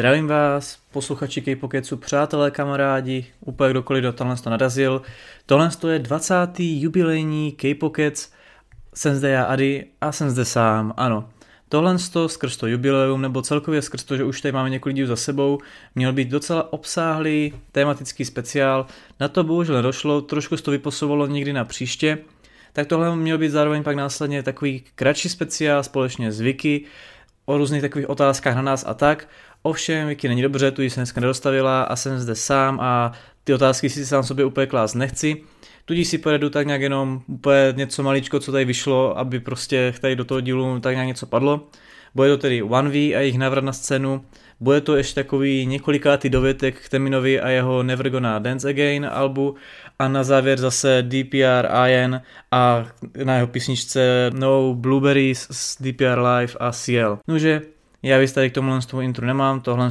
Zdravím vás, posluchači K-Pokecu, přátelé, kamarádi, úplně kdokoliv do tohle to narazil. Tohle je 20. jubilejní K-Pokec, jsem zde já Ady a jsem zde sám, ano. Tohle to skrz to jubileum, nebo celkově skrz to, že už tady máme několik dílů za sebou, měl být docela obsáhlý tematický speciál. Na to bohužel došlo, trošku se to vyposovalo někdy na příště, tak tohle měl být zároveň pak následně takový kratší speciál společně s Vicky o různých takových otázkách na nás a tak. Ovšem, Vicky není dobře, tu se dneska nedostavila a jsem zde sám a ty otázky si sám sobě úplně klást nechci. Tudíž si pojedu tak nějak jenom úplně něco maličko, co tady vyšlo, aby prostě tady do toho dílu tak nějak něco padlo. Bude to tedy One V a jejich návrat na scénu. Bude to ještě takový několikátý dovětek k Teminovi a jeho Never Gonna Dance Again albu a na závěr zase DPR Ian a na jeho písničce No Blueberries z DPR Live a CL. Nože, já víc tady k tomuhle z toho intru nemám, tohle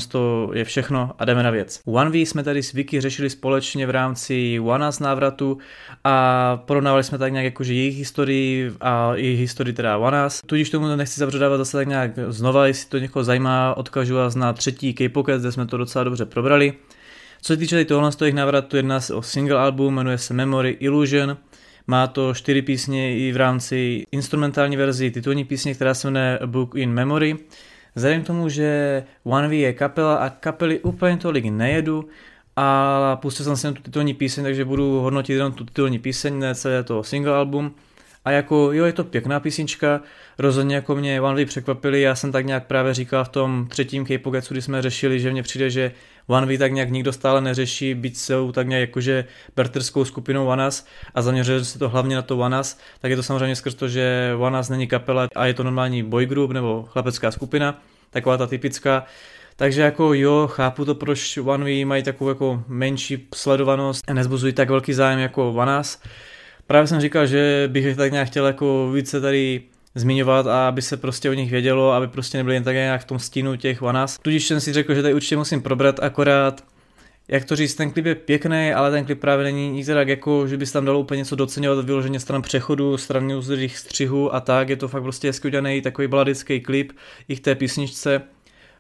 je všechno a jdeme na věc. One V jsme tady s Vicky řešili společně v rámci One z návratu a porovnávali jsme tak nějak jakože jejich historii a jejich historii teda One Us. Tudíž tomu nechci zabředávat zase tak nějak znova, jestli to někoho zajímá, odkažu vás na třetí K-Pocket, kde jsme to docela dobře probrali. Co se týče tady tohle z jejich návratu, jedná se o single album, jmenuje se Memory Illusion, má to čtyři písně i v rámci instrumentální verzi titulní písně, která se jmenuje Book in Memory. Vzhledem k tomu, že One V je kapela a kapely úplně tolik nejedu, a pustil jsem si na tu titulní píseň, takže budu hodnotit jenom tu titulní píseň, ne celé to single album. A jako, jo, je to pěkná písnička, rozhodně jako mě One V překvapili, já jsem tak nějak právě říkal v tom třetím k kdy jsme řešili, že mně přijde, že One tak nějak nikdo stále neřeší, byť jsou tak nějak jakože berterskou skupinou Vanas a zaměřuje se to hlavně na to Vanas, tak je to samozřejmě skrz to, že Vanas není kapela a je to normální boy group nebo chlapecká skupina, taková ta typická. Takže jako jo, chápu to, proč One mají takovou jako menší sledovanost a nezbuzují tak velký zájem jako Vanas. Právě jsem říkal, že bych tak nějak chtěl jako více tady zmiňovat a aby se prostě o nich vědělo, aby prostě nebyli jen tak nějak v tom stínu těch vanas. Tudíž jsem si řekl, že tady určitě musím probrat akorát jak to říct, ten klip je pěkný, ale ten klip právě není nic tak jako, že bys tam dalo úplně něco docenovat, vyloženě stran přechodu, stran různých střihů a tak, je to fakt prostě hezky udělaný takový baladický klip i k té písničce.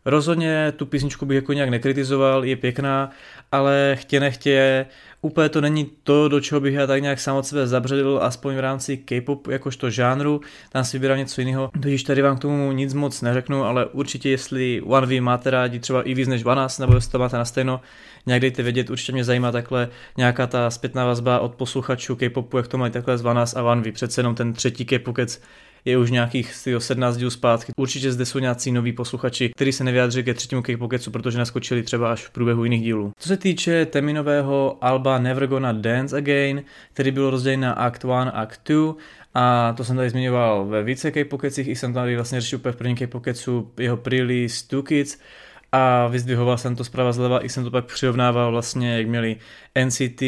Rozhodně tu písničku bych jako nějak nekritizoval, je pěkná, ale chtě nechtě, úplně to není to, do čeho bych já tak nějak sám od sebe zabředl, aspoň v rámci K-pop jakožto žánru, tam si vybírám něco jiného, totiž tady vám k tomu nic moc neřeknu, ale určitě jestli One V máte rádi třeba i víc než Vanas, nebo jestli to máte na stejno, nějak dejte vědět, určitě mě zajímá takhle nějaká ta zpětná vazba od posluchačů K-popu, jak to mají takhle z Vanas a One V, přece jenom ten třetí K-pokec je už nějakých 17 dílů zpátky. Určitě zde jsou nějací noví posluchači, kteří se nevyjádří ke třetímu Kickpocketsu, protože naskočili třeba až v průběhu jiných dílů. Co se týče Teminového alba Never Gonna Dance Again, který byl rozdělen na Act 1, Act 2, a to jsem tady zmiňoval ve více K-Pocketsích, i jsem tady vlastně řešil v prvním K-Pocketsu jeho pre-release Two Kids, a vyzdvihoval jsem to zprava zleva, i jsem to pak přirovnával vlastně, jak měli NCT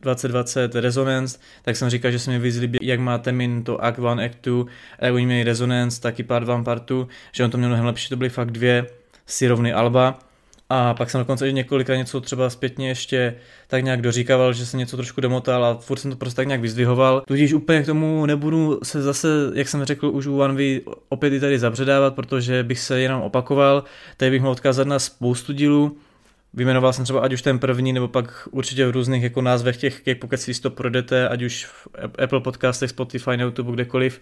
2020 Resonance, tak jsem říkal, že se mi vyzlíbí, jak má Temin to Act 1, Act 2, a jak oni měli Resonance, taky Part 1, Part 2, že on to měl mnohem lepší, to byly fakt dvě si rovny alba a pak jsem dokonce i několikrát něco třeba zpětně ještě tak nějak doříkával, že se něco trošku demotal a furt jsem to prostě tak nějak vyzdvihoval. Tudíž úplně k tomu nebudu se zase, jak jsem řekl, už u OneV opět i tady zabředávat, protože bych se jenom opakoval. Tady bych mohl odkázat na spoustu dílů. Vyjmenoval jsem třeba ať už ten první, nebo pak určitě v různých jako názvech těch, jak pokud si to projdete, ať už v Apple podcastech, Spotify, na YouTube, kdekoliv,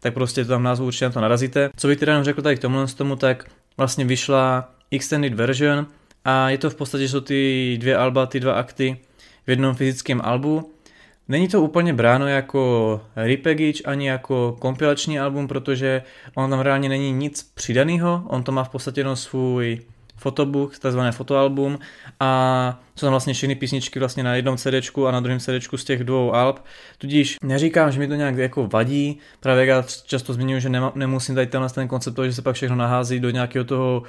tak prostě to tam názvu určitě na to narazíte. Co bych teda jenom řekl tady k tomu, tomu, tak vlastně vyšla extended version a je to v podstatě, jsou ty dvě alba, ty dva akty v jednom fyzickém albu. Není to úplně bráno jako repackage ani jako kompilační album, protože on tam reálně není nic přidaného, on to má v podstatě jenom svůj fotobook, takzvané fotoalbum a jsou tam vlastně všechny písničky vlastně na jednom CD a na druhém CD z těch dvou alb. Tudíž neříkám, že mi to nějak jako vadí, právě já často zmiňuji, že nemusím tady tenhle ten koncept toho, že se pak všechno nahází do nějakého toho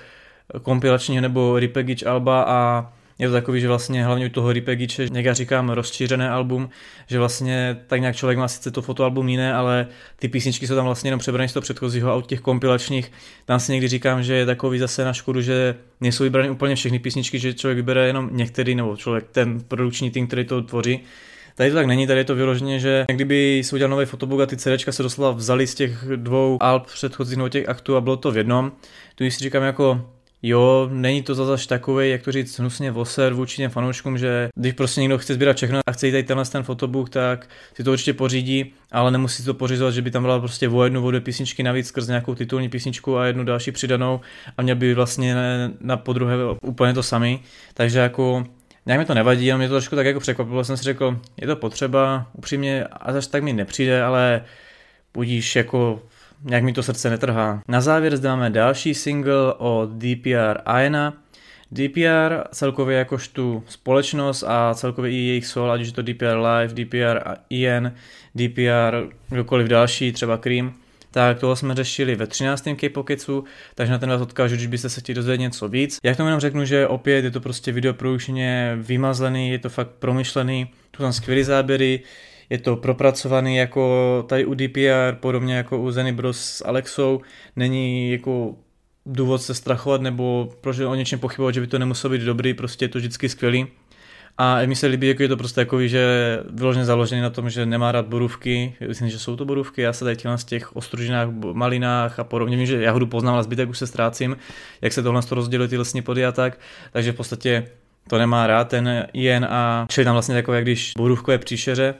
kompilačního nebo repackage alba a je to takový, že vlastně hlavně u toho repackage, jak já říkám, rozšířené album, že vlastně tak nějak člověk má sice to fotoalbum jiné, ale ty písničky jsou tam vlastně jenom přebrané z toho předchozího a u těch kompilačních, tam si někdy říkám, že je takový zase na škodu, že nejsou vybrané úplně všechny písničky, že člověk vybere jenom některý, nebo člověk, ten produkční tým, který to tvoří, Tady to tak není, tady je to vyloženě, že kdyby se udělal nový fotobook a ty CDčka se doslova vzali z těch dvou alb předchozích nebo těch aktů a bylo to v jednom. Tu si říkám jako Jo, není to zase takový, jak to říct, hnusně voser vůči těm fanouškům, že když prostě někdo chce sbírat všechno a chce jít tady tenhle ten fotobook, tak si to určitě pořídí, ale nemusí to pořizovat, že by tam byla prostě o jednu, dvě písničky navíc skrz nějakou titulní písničku a jednu další přidanou a měl by vlastně na podruhé úplně to samý. Takže jako nějak mi to nevadí, ale mě to trošku tak jako překvapilo, jsem si řekl, je to potřeba, upřímně a zase tak mi nepřijde, ale budíš jako nějak mi to srdce netrhá. Na závěr zde máme další single od DPR Aena. DPR celkově jakož tu společnost a celkově i jejich sol, ať už je to DPR Live, DPR IN, DPR, kdokoliv další, třeba Cream, tak tohle jsme řešili ve 13. K-Pocketsu, takže na ten vás odkážu, když byste se chtěli dozvědět něco víc. Já k tomu jenom řeknu, že opět je to prostě video vymazlený, je to fakt promyšlený, tu tam skvělé záběry, je to propracovaný jako tady u DPR, podobně jako u Zeny Bros s Alexou, není jako důvod se strachovat nebo proč o něčem pochybovat, že by to nemuselo být dobrý, prostě je to vždycky skvělý. A mi se líbí, jako je to prostě takový, že vyloženě založený na tom, že nemá rád borůvky, myslím, že jsou to borůvky, já se tady těla z těch ostružinách, malinách a podobně, vím, že jahodu poznám, ale zbytek už se ztrácím, jak se tohle rozděluje ty lesní pody a tak, takže v podstatě to nemá rád ten jen a čili tam vlastně takové, jak když borůvkové příšeře,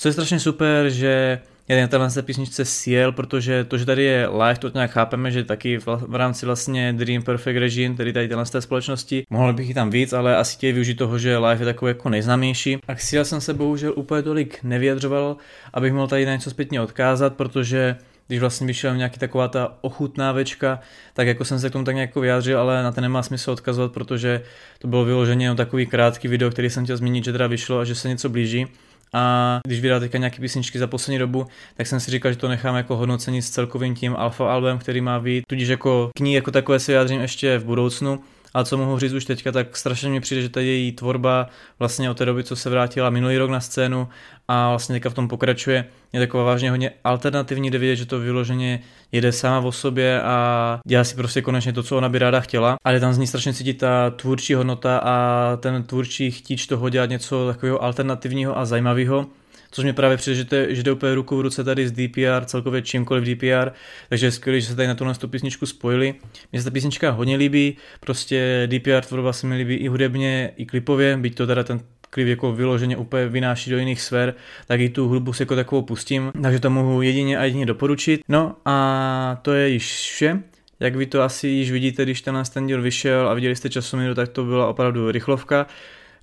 co je strašně super, že já na téhle písničce sjel, protože to, že tady je live, to nějak chápeme, že taky v rámci vlastně Dream Perfect Regime, tedy tady téhle té společnosti, mohl bych jít tam víc, ale asi chtějí využít toho, že live je takový jako nejznámější. A k Seal jsem se bohužel úplně tolik nevyjadřoval, abych mohl tady na něco zpětně odkázat, protože když vlastně vyšel nějaký taková ta ochutná večka, tak jako jsem se k tomu tak nějak vyjádřil, ale na ten nemá smysl odkazovat, protože to bylo vyloženě jenom takový krátký video, který jsem chtěl zmínit, že teda vyšlo a že se něco blíží. A když vydá teďka nějaké písničky za poslední dobu, tak jsem si říkal, že to nechám jako hodnocení s celkovým tím alfa albem, který má být. Tudíž jako k ní jako takové se vyjádřím ještě v budoucnu. A co mohu říct už teďka, tak strašně mi přijde, že ta její tvorba vlastně od té doby, co se vrátila minulý rok na scénu a vlastně teďka v tom pokračuje, je taková vážně hodně alternativní, jde vidět, že to vyloženě jede sama o sobě a dělá si prostě konečně to, co ona by ráda chtěla. Ale tam z ní strašně cítit ta tvůrčí hodnota a ten tvůrčí chtíč toho dělat něco takového alternativního a zajímavého což mě právě přijde, že, to, že jde úplně ruku v ruce tady s DPR, celkově čímkoliv DPR, takže je skvělé, že se tady na tuhle tu písničku spojili. Mně se ta písnička hodně líbí, prostě DPR tvorba se mi líbí i hudebně, i klipově, byť to teda ten klip jako vyloženě úplně vynáší do jiných sfér, tak i tu hudbu si jako takovou pustím, takže to mohu jedině a jedině doporučit. No a to je již vše. Jak vy to asi již vidíte, když ten ten díl vyšel a viděli jste časomíru, tak to byla opravdu rychlovka.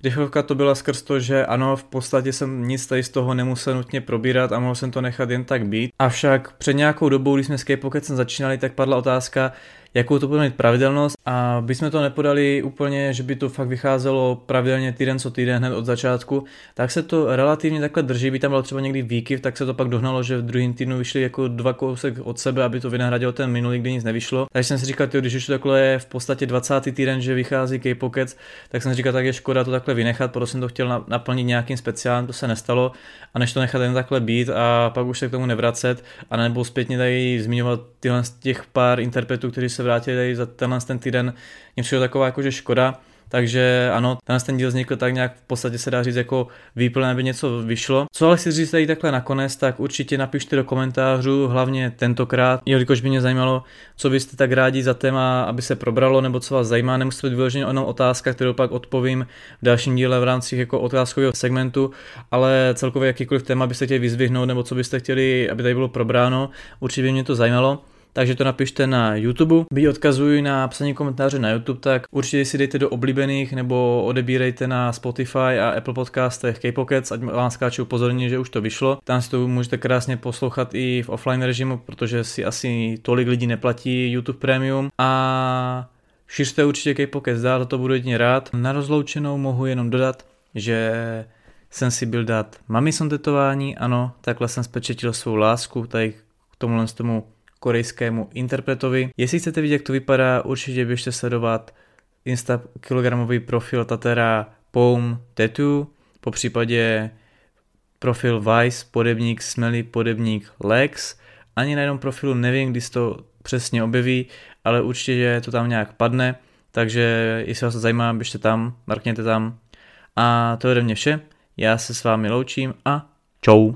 Rychlovka to byla skrz to, že ano, v podstatě jsem nic tady z toho nemusel nutně probírat a mohl jsem to nechat jen tak být. Avšak před nějakou dobou, když jsme s K-Pocketsem začínali, tak padla otázka, jakou to bude mít pravidelnost a by jsme to nepodali úplně, že by to fakt vycházelo pravidelně týden co týden hned od začátku, tak se to relativně takhle drží, by tam bylo třeba někdy výkyv, tak se to pak dohnalo, že v druhém týdnu vyšly jako dva kousek od sebe, aby to vynahradilo ten minulý, kdy nic nevyšlo. Takže jsem si říkal, tyjo, když už to takhle je v podstatě 20. týden, že vychází K-Pockets, tak jsem si říkal, tak je škoda to takhle vynechat, protože jsem to chtěl naplnit nějakým speciálem, to se nestalo a než to nechat jen takhle být a pak už se k tomu nevracet a nebo zpětně tady zmiňovat tyhle těch pár interpretů, kteří se vrátili za tenhle ten týden, mě přišlo taková jakože škoda, takže ano, tenhle ten díl vznikl tak nějak v podstatě se dá říct jako výplně, aby něco vyšlo. Co ale chci říct tady takhle nakonec, tak určitě napište do komentářů, hlavně tentokrát, jelikož by mě zajímalo, co byste tak rádi za téma, aby se probralo, nebo co vás zajímá, nemusíte být vyloženě jenom otázka, kterou pak odpovím v dalším díle v rámci jako otázkového segmentu, ale celkově jakýkoliv téma byste chtěli vyzvihnout, nebo co byste chtěli, aby tady bylo probráno, určitě by mě to zajímalo takže to napište na YouTube. Byť odkazuji na psaní komentáře na YouTube, tak určitě si dejte do oblíbených nebo odebírejte na Spotify a Apple podcastech K-Pockets, ať vám skáču upozornění, že už to vyšlo. Tam si to můžete krásně poslouchat i v offline režimu, protože si asi tolik lidí neplatí YouTube Premium a šiřte určitě K-Pockets dál, to budu jedině rád. Na rozloučenou mohu jenom dodat, že jsem si byl dát mami son tetování, ano, takhle jsem spečetil svou lásku tady k tomuhle tomu korejskému interpretovi. Jestli chcete vidět, jak to vypadá, určitě běžte sledovat Insta kilogramový profil Tatera Poum Tattoo, po případě profil Vice, podebník Smelly, podebník Lex. Ani na jednom profilu nevím, kdy se to přesně objeví, ale určitě to tam nějak padne, takže jestli vás to zajímá, běžte tam, markněte tam. A to je ode mě vše, já se s vámi loučím a čau.